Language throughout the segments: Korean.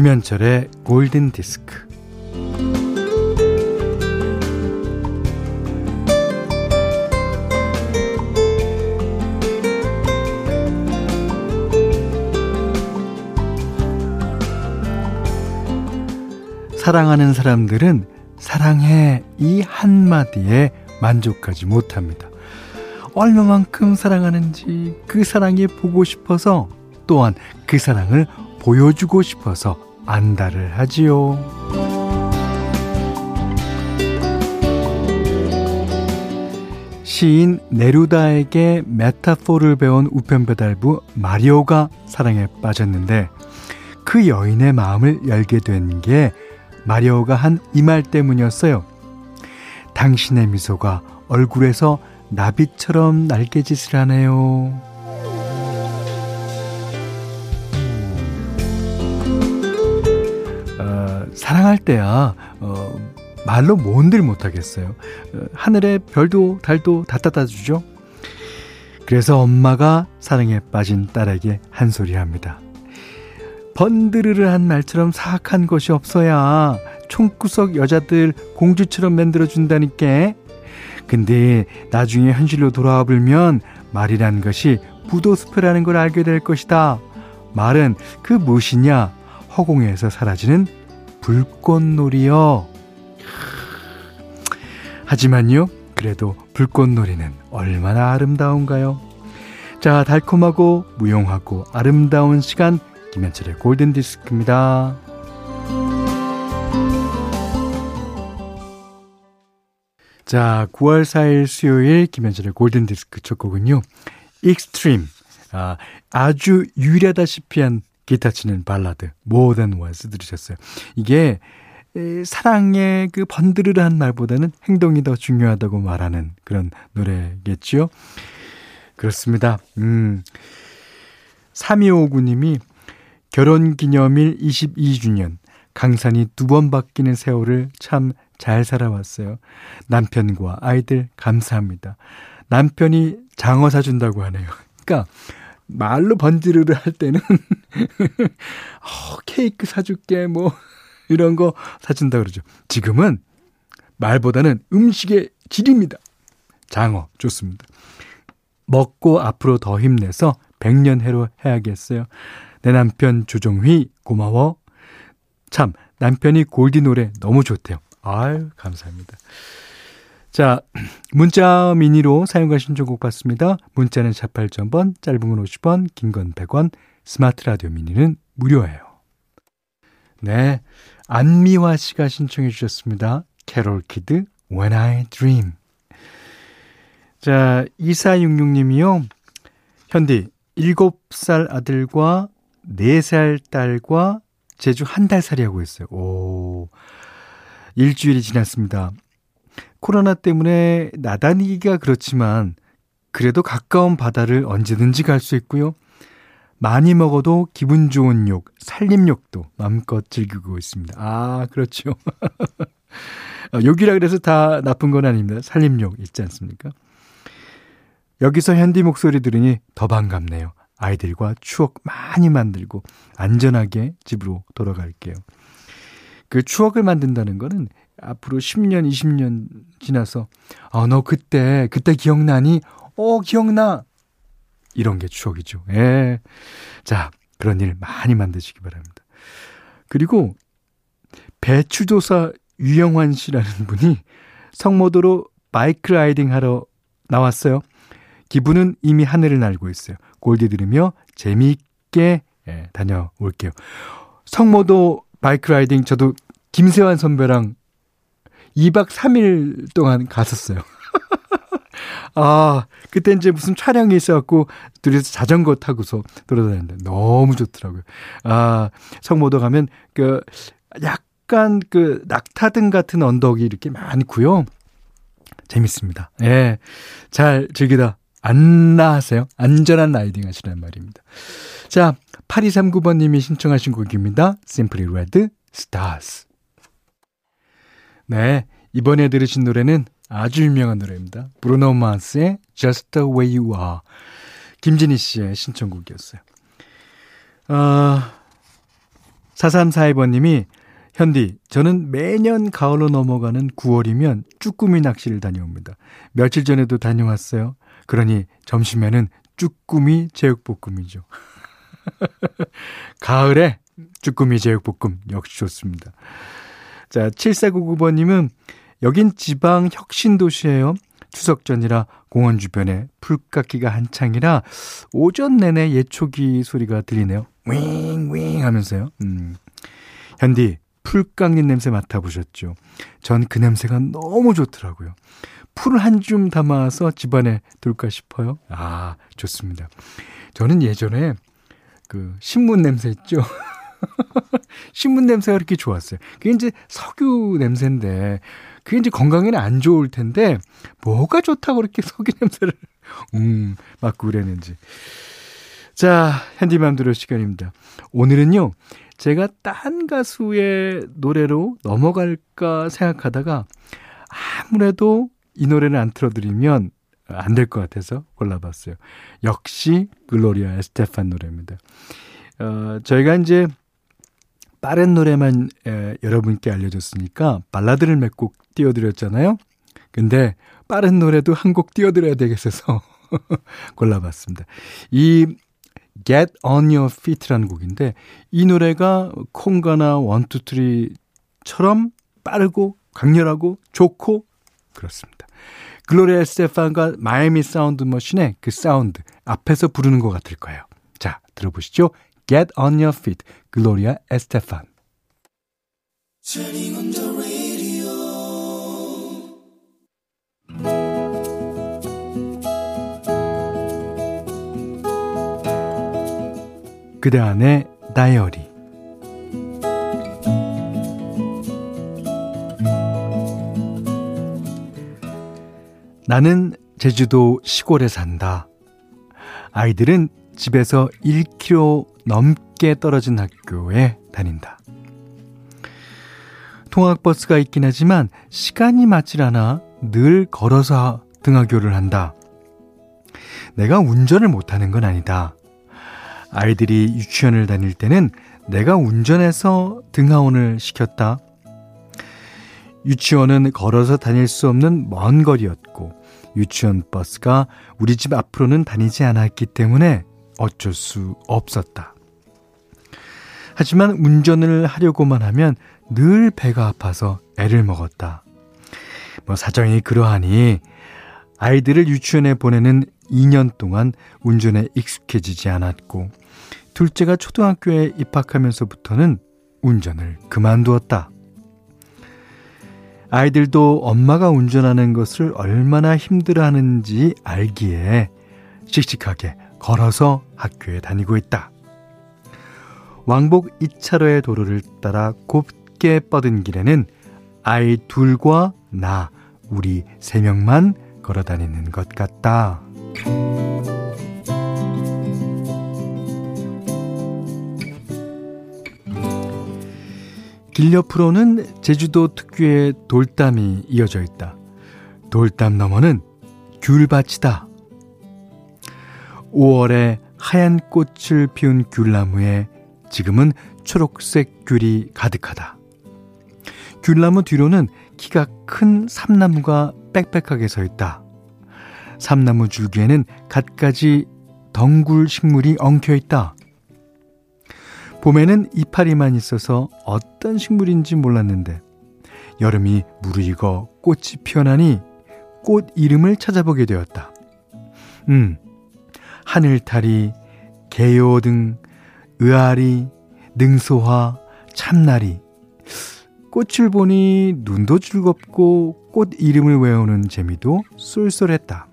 김현철의 골든 디스크. 사랑하는 사람들은 사랑해 이 한마디에 만족하지 못합니다. 얼마만큼 사랑하는지 그 사랑이 보고 싶어서 또한 그 사랑을 보여주고 싶어서 안달을 하지요. 시인 네루다에게 메타포를 배운 우편배달부 마리오가 사랑에 빠졌는데 그 여인의 마음을 열게 된 게 마리오가 한 이 말 때문이었어요. 당신의 미소가 얼굴에서 나비처럼 날개짓을 하네요. 사랑할 때야 어, 말로 뭔들 못하겠어요. 어, 하늘에 별도 달도 다 따다 주죠. 그래서 엄마가 사랑에 빠진 딸에게 한 소리 합니다. 번드르르한 말처럼 사악한 것이 없어야 총구석 여자들 공주처럼 만들어준다니까. 근데 나중에 현실로 돌아와 보면 말이란 것이 부도수표라는 걸 알게 될 것이다. 말은 그 무엇이냐? 허공에서 사라지는 불꽃놀이요. 하지만요, 그래도 불꽃놀이는 얼마나 아름다운가요? 자, 달콤하고 무용하고 아름다운 시간, 김현철의 골든 디스크입니다. 자, 9월 4일 수요일 김현철의 골든 디스크 첫 곡은요, 익스트림. 아, 아주 유일하다시피 한 기타 치는 발라드 More Than Words 들으셨어요. 이게 사랑의 그 번드르르한 말보다는 행동이 더 중요하다고 말하는 그런 노래겠지요. 그렇습니다. 음. 3259님이 결혼 기념일 22주년 강산이 두 번 바뀌는 세월을 참 잘 살아왔어요. 남편과 아이들 감사합니다. 남편이 장어 사준다고 하네요. 그러니까 말로 번지르르 할 때는 어, 케이크 사줄게 뭐 이런 거 사준다 그러죠. 지금은 말보다는 음식의 질입니다. 장어 좋습니다. 먹고 앞으로 더 힘내서 백년해로 해야겠어요. 내 남편 조종휘 고마워. 참 남편이 골디 노래 너무 좋대요. 아유 감사합니다. 자, 문자 미니로 사연과 신청곡 받습니다. 문자는 48,000번, 짧은 건 50원, 긴 건 100원, 스마트 라디오 미니는 무료예요. 네, 안미화 씨가 신청해 주셨습니다. 캐롤 키드, When I Dream. 자, 2466님이요. 현디, 7살 아들과 4살 딸과 제주 한 달 살이 하고 있어요. 오. 일주일이 지났습니다. 코로나 때문에 나다니기가 그렇지만 그래도 가까운 바다를 언제든지 갈 수 있고요. 많이 먹어도 기분 좋은 욕, 살림욕도 마음껏 즐기고 있습니다. 아, 그렇죠. 어, 욕이라 그래서 다 나쁜 건 아닙니다. 살림욕 있지 않습니까? 여기서 현디 목소리 들으니 더 반갑네요. 아이들과 추억 많이 만들고 안전하게 집으로 돌아갈게요. 그 추억을 만든다는 거는 앞으로 10년, 20년 지나서, 어, 너 그때, 그때 기억나니? 어, 기억나! 이런 게 추억이죠. 예. 자, 그런 일 많이 만드시기 바랍니다. 그리고 배추조사 유영환 씨라는 분이 석모도로 바이크 riding 하러 나왔어요. 기분은 이미 하늘을 날고 있어요. 골디 들으며 재미있게 예, 다녀올게요. 석모도 바이크 riding 저도 김세환 선배랑 2박 3일 동안 갔었어요. 아, 그때 이제 무슨 촬영이 있어갖고, 둘이서 자전거 타고서 돌아다녔는데 너무 좋더라고요. 아, 석모도 가면, 그, 약간 그 낙타등 같은 언덕이 이렇게 많고요. 재밌습니다. 예. 잘 즐기다 안나하세요. 안전한 라이딩 하시란 말입니다. 자, 8239번님이 신청하신 곡입니다. Simply Red Stars. 네, 이번에 들으신 노래는 아주 유명한 노래입니다. 브루노 마스의 Just the Way You Are. 김진희 씨의 신청곡이었어요. 아, 4342번님이 현디, 저는 매년 가을로 넘어가는 9월이면 쭈꾸미 낚시를 다녀옵니다. 며칠 전에도 다녀왔어요. 그러니 점심에는 쭈꾸미 제육볶음이죠. 가을에 쭈꾸미 제육볶음 역시 좋습니다. 자, 7499번님은 여긴 지방 혁신 도시예요. 추석 전이라 공원 주변에 풀깎기가 한창이라 오전 내내 예초기 소리가 들리네요. 윙윙 하면서요. 음. 현디 풀 깎는 냄새 맡아보셨죠? 전 그 냄새가 너무 좋더라고요. 풀 한 줌 담아서 집안에 둘까 싶어요. 아, 좋습니다. 저는 예전에 그 신문 냄새 있죠? 신문 냄새가 그렇게 좋았어요. 그게 이제 석유 냄새인데, 그게 이제 건강에는 안 좋을 텐데, 뭐가 좋다고 그렇게 석유 냄새를, 음, 맡고 그랬는지. 자, 현디맘 들을 시간입니다. 오늘은요, 제가 딴 가수의 노래로 넘어갈까 생각하다가, 아무래도 이 노래를 안 틀어드리면 안 될 것 같아서 골라봤어요. 역시 글로리아 에스테판 노래입니다. 어, 저희가 이제 빠른 노래만 에, 여러분께 알려줬으니까 발라드를 몇 곡 띄워드렸잖아요. 근데 빠른 노래도 한 곡 띄워드려야 되겠어서 골라봤습니다. 이 Get On Your Feet라는 곡인데 이 노래가 콩가나 원투트리처럼 빠르고 강렬하고 좋고 그렇습니다. 글로리아 에스테판과 Miami Sound Machine의 그 사운드 앞에서 부르는 것 같을 거예요. 자, 들어보시죠. Get on your feet. Gloria Estefan. 그대 안의 다이어리 나는 제주도 시골에 산다. 아이들은 집에서 1km 넘게 떨어진 학교에 다닌다. 통학버스가 있긴 하지만 시간이 맞질 않아 늘 걸어서 등하교를 한다. 내가 운전을 못하는 건 아니다. 아이들이 유치원을 다닐 때는 내가 운전해서 등하원을 시켰다. 유치원은 걸어서 다닐 수 없는 먼 거리였고, 유치원 버스가 우리 집 앞으로는 다니지 않았기 때문에 어쩔 수 없었다. 하지만 운전을 하려고만 하면 늘 배가 아파서 애를 먹었다. 뭐 사정이 그러하니 아이들을 유치원에 보내는 2년 동안 운전에 익숙해지지 않았고 둘째가 초등학교에 입학하면서부터는 운전을 그만두었다. 아이들도 엄마가 운전하는 것을 얼마나 힘들어하는지 알기에 씩씩하게 걸어서 학교에 다니고 있다. 왕복 2차로의 도로를 따라 곱게 뻗은 길에는 아이 둘과 나, 우리 세 명만 걸어 다니는 것 같다. 길 옆으로는 제주도 특유의 돌담이 이어져 있다. 돌담 너머는 귤밭이다. 5월에 하얀 꽃을 피운 귤나무에 지금은 초록색 귤이 가득하다. 귤나무 뒤로는 키가 큰 삼나무가 빽빽하게 서 있다. 삼나무 줄기에는 갖가지 덩굴 식물이 엉켜 있다. 봄에는 이파리만 있어서 어떤 식물인지 몰랐는데 여름이 무르익어 꽃이 피어나니 꽃 이름을 찾아보게 되었다. 음, 하늘타리, 개요 등 의아리, 능소화, 참나리. 꽃을 보니 눈도 즐겁고 꽃 이름을 외우는 재미도 쏠쏠했다.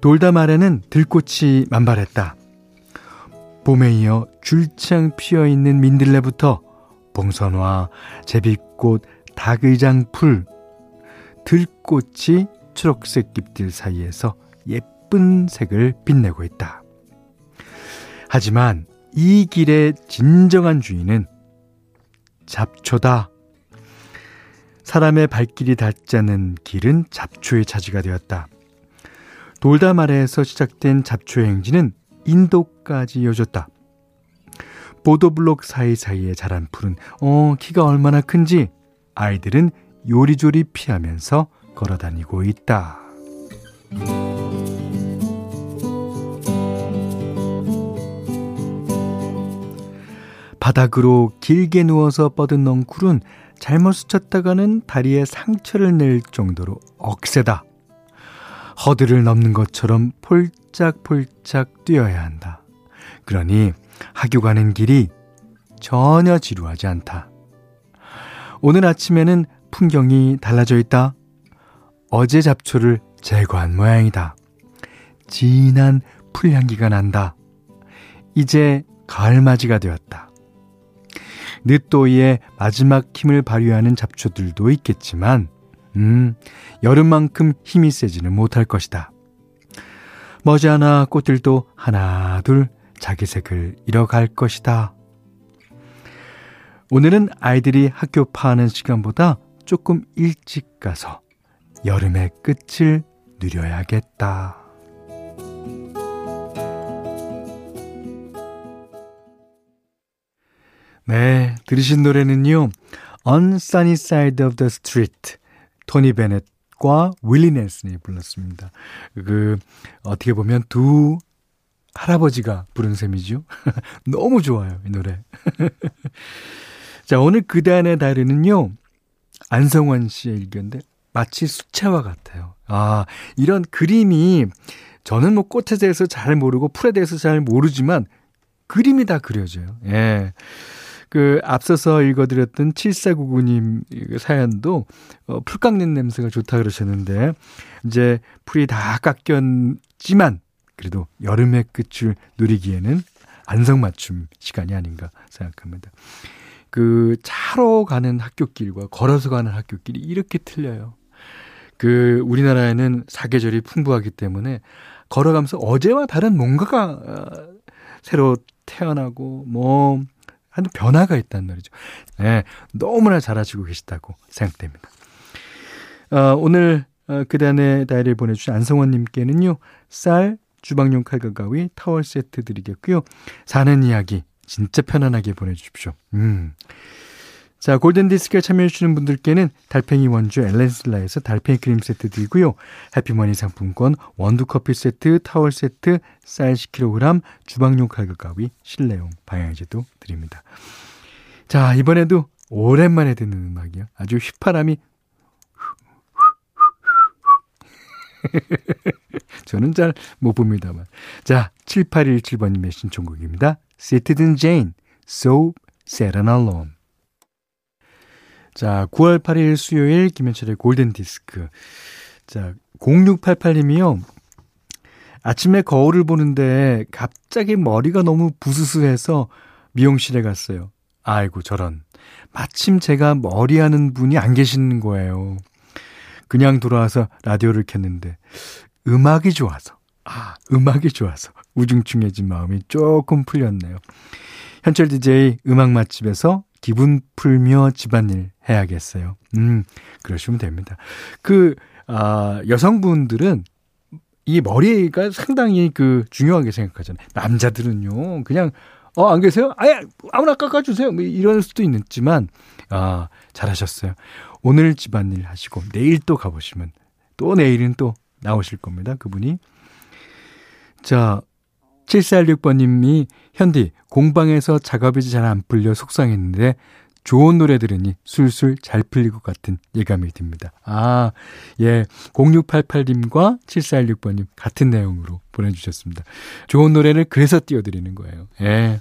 돌담 아래는 들꽃이 만발했다. 봄에 이어 줄창 피어 있는 민들레부터 봉선화, 제비꽃, 닭의장풀, 들꽃이 초록색 잎들 사이에서 예쁜 색을 빛내고 있다. 하지만 이 길의 진정한 주인은 잡초다. 사람의 발길이 닿지 않는 길은 잡초의 차지가 되었다. 돌담 아래에서 시작된 잡초 행진은 인도까지 이어졌다. 보도블록 사이사이에 자란 풀은 어 키가 얼마나 큰지 아이들은 요리조리 피하면서 걸어다니고 있다. 바닥으로 길게 누워서 뻗은 넝쿨은 잘못 스쳤다가는 다리에 상처를 낼 정도로 억세다. 허들을 넘는 것처럼 폴 짝폴짝 뛰어야 한다. 그러니 학교 가는 길이 전혀 지루하지 않다. 오늘 아침에는 풍경이 달라져 있다. 어제 잡초를 제거한 모양이다. 진한 풀향기가 난다. 이제 가을맞이가 되었다. 늦도이의 마지막 힘을 발휘하는 잡초들도 있겠지만, 음, 여름만큼 힘이 세지는 못할 것이다. 머지않아 꽃들도 하나, 둘 자기 색을 잃어갈 것이다. 오늘은 아이들이 학교 파하는 시간보다 조금 일찍 가서 여름의 끝을 누려야겠다. 네, 들으신 노래는요. On Sunny Side of the Street 토니 베넷 과 윌리 넬슨이 불렀습니다. 그 어떻게 보면 두 할아버지가 부른 셈이죠. 너무 좋아요, 이 노래. 자, 오늘 그단의 달에는요. 안성원 씨의 일기인데 마치 수채화 같아요. 아, 이런 그림이 저는 뭐 꽃에 대해서 잘 모르고 풀에 대해서 잘 모르지만 그림이 다 그려져요. 예. 그 앞서서 읽어드렸던 7499님 사연도 어, 풀 깎는 냄새가 좋다 그러셨는데 이제 풀이 다 깎였지만 그래도 여름의 끝을 누리기에는 안성맞춤 시간이 아닌가 생각합니다. 그 차로 가는 학교길과 걸어서 가는 학교길이 이렇게 틀려요. 그 우리나라에는 사계절이 풍부하기 때문에 걸어가면서 어제와 다른 뭔가가 어, 새로 태어나고 뭐 하는 변화가 있다는 말이죠. 네, 너무나 잘하시고 계시다고 생각됩니다. 어, 오늘 어, 그단의 다이를 보내주신 안성원님께는요 쌀, 주방용 칼과 가위, 타월 세트 드리겠고요. 사는 이야기 진짜 편안하게 보내주십시오. 음. 자, 골든디스크에 참여해주시는 분들께는 달팽이 원주 엘렌슬라에서 달팽이 크림 세트 드리고요. 해피머니 상품권, 원두커피 세트, 타월 세트, 쌀 10kg, 주방용 칼과 가위, 실내용 방향제도 드립니다. 자, 이번에도 오랜만에 듣는 음악이요. 아주 휘파람이 저는 잘 못 봅니다만. 자, 7817번님의 신청곡입니다. Citizen Jane, So Sad and Alone. 자, 9월 8일 수요일 김현철의 골든 디스크. 자, 0688님이요. 아침에 거울을 보는데 갑자기 머리가 너무 부스스해서 미용실에 갔어요. 아이고, 저런. 마침 제가 머리 하는 분이 안 계시는 거예요. 그냥 돌아와서 라디오를 켰는데 음악이 좋아서 아 음악이 좋아서 우중충해진 마음이 조금 풀렸네요. 현철 DJ 음악 맛집에서 기분 풀며 집안일 해야겠어요. 음 그러시면 됩니다. 그 아, 여성분들은 이 머리가 상당히 그 중요하게 생각하잖아요. 남자들은요 그냥 어, 안 계세요? 아예, 아무나 깎아주세요. 뭐 이럴 수도 있지만, 아, 잘하셨어요. 오늘 집안일 하시고 내일 또 가보시면 또 내일은 또 나오실 겁니다. 그분이. 자, 7416번님이 현디 공방에서 작업이 잘 안 풀려 속상했는데 좋은 노래 들으니 술술 잘 풀릴 것 같은 예감이 듭니다. 아, 예. 0688님과 7416번님 같은 내용으로 보내주셨습니다. 좋은 노래를 그래서 띄워드리는 거예요. 예.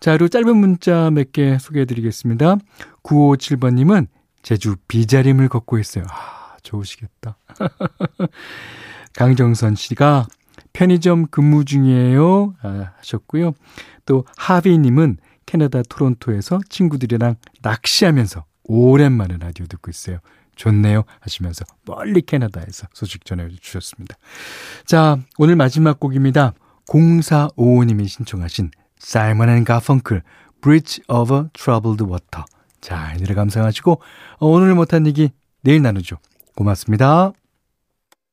자, 그리고 짧은 문자 몇 개 소개해드리겠습니다. 957번님은 제주 비자림을 걷고 있어요. 아, 좋으시겠다. 강정선 씨가 편의점 근무 중이에요. 아, 하셨고요. 또 하비님은 캐나다 토론토에서 친구들이랑 낚시하면서 오랜만에 라디오 듣고 있어요. 좋네요. 하시면서 멀리 캐나다에서 소식 전해주셨습니다. 자, 오늘 마지막 곡입니다. 0455님이 신청하신 사이먼 앤 가펑클 Bridge over Troubled Water 자, 이 노래 감상하시고, 어, 오늘 못한 얘기 내일 나누죠. 고맙습니다.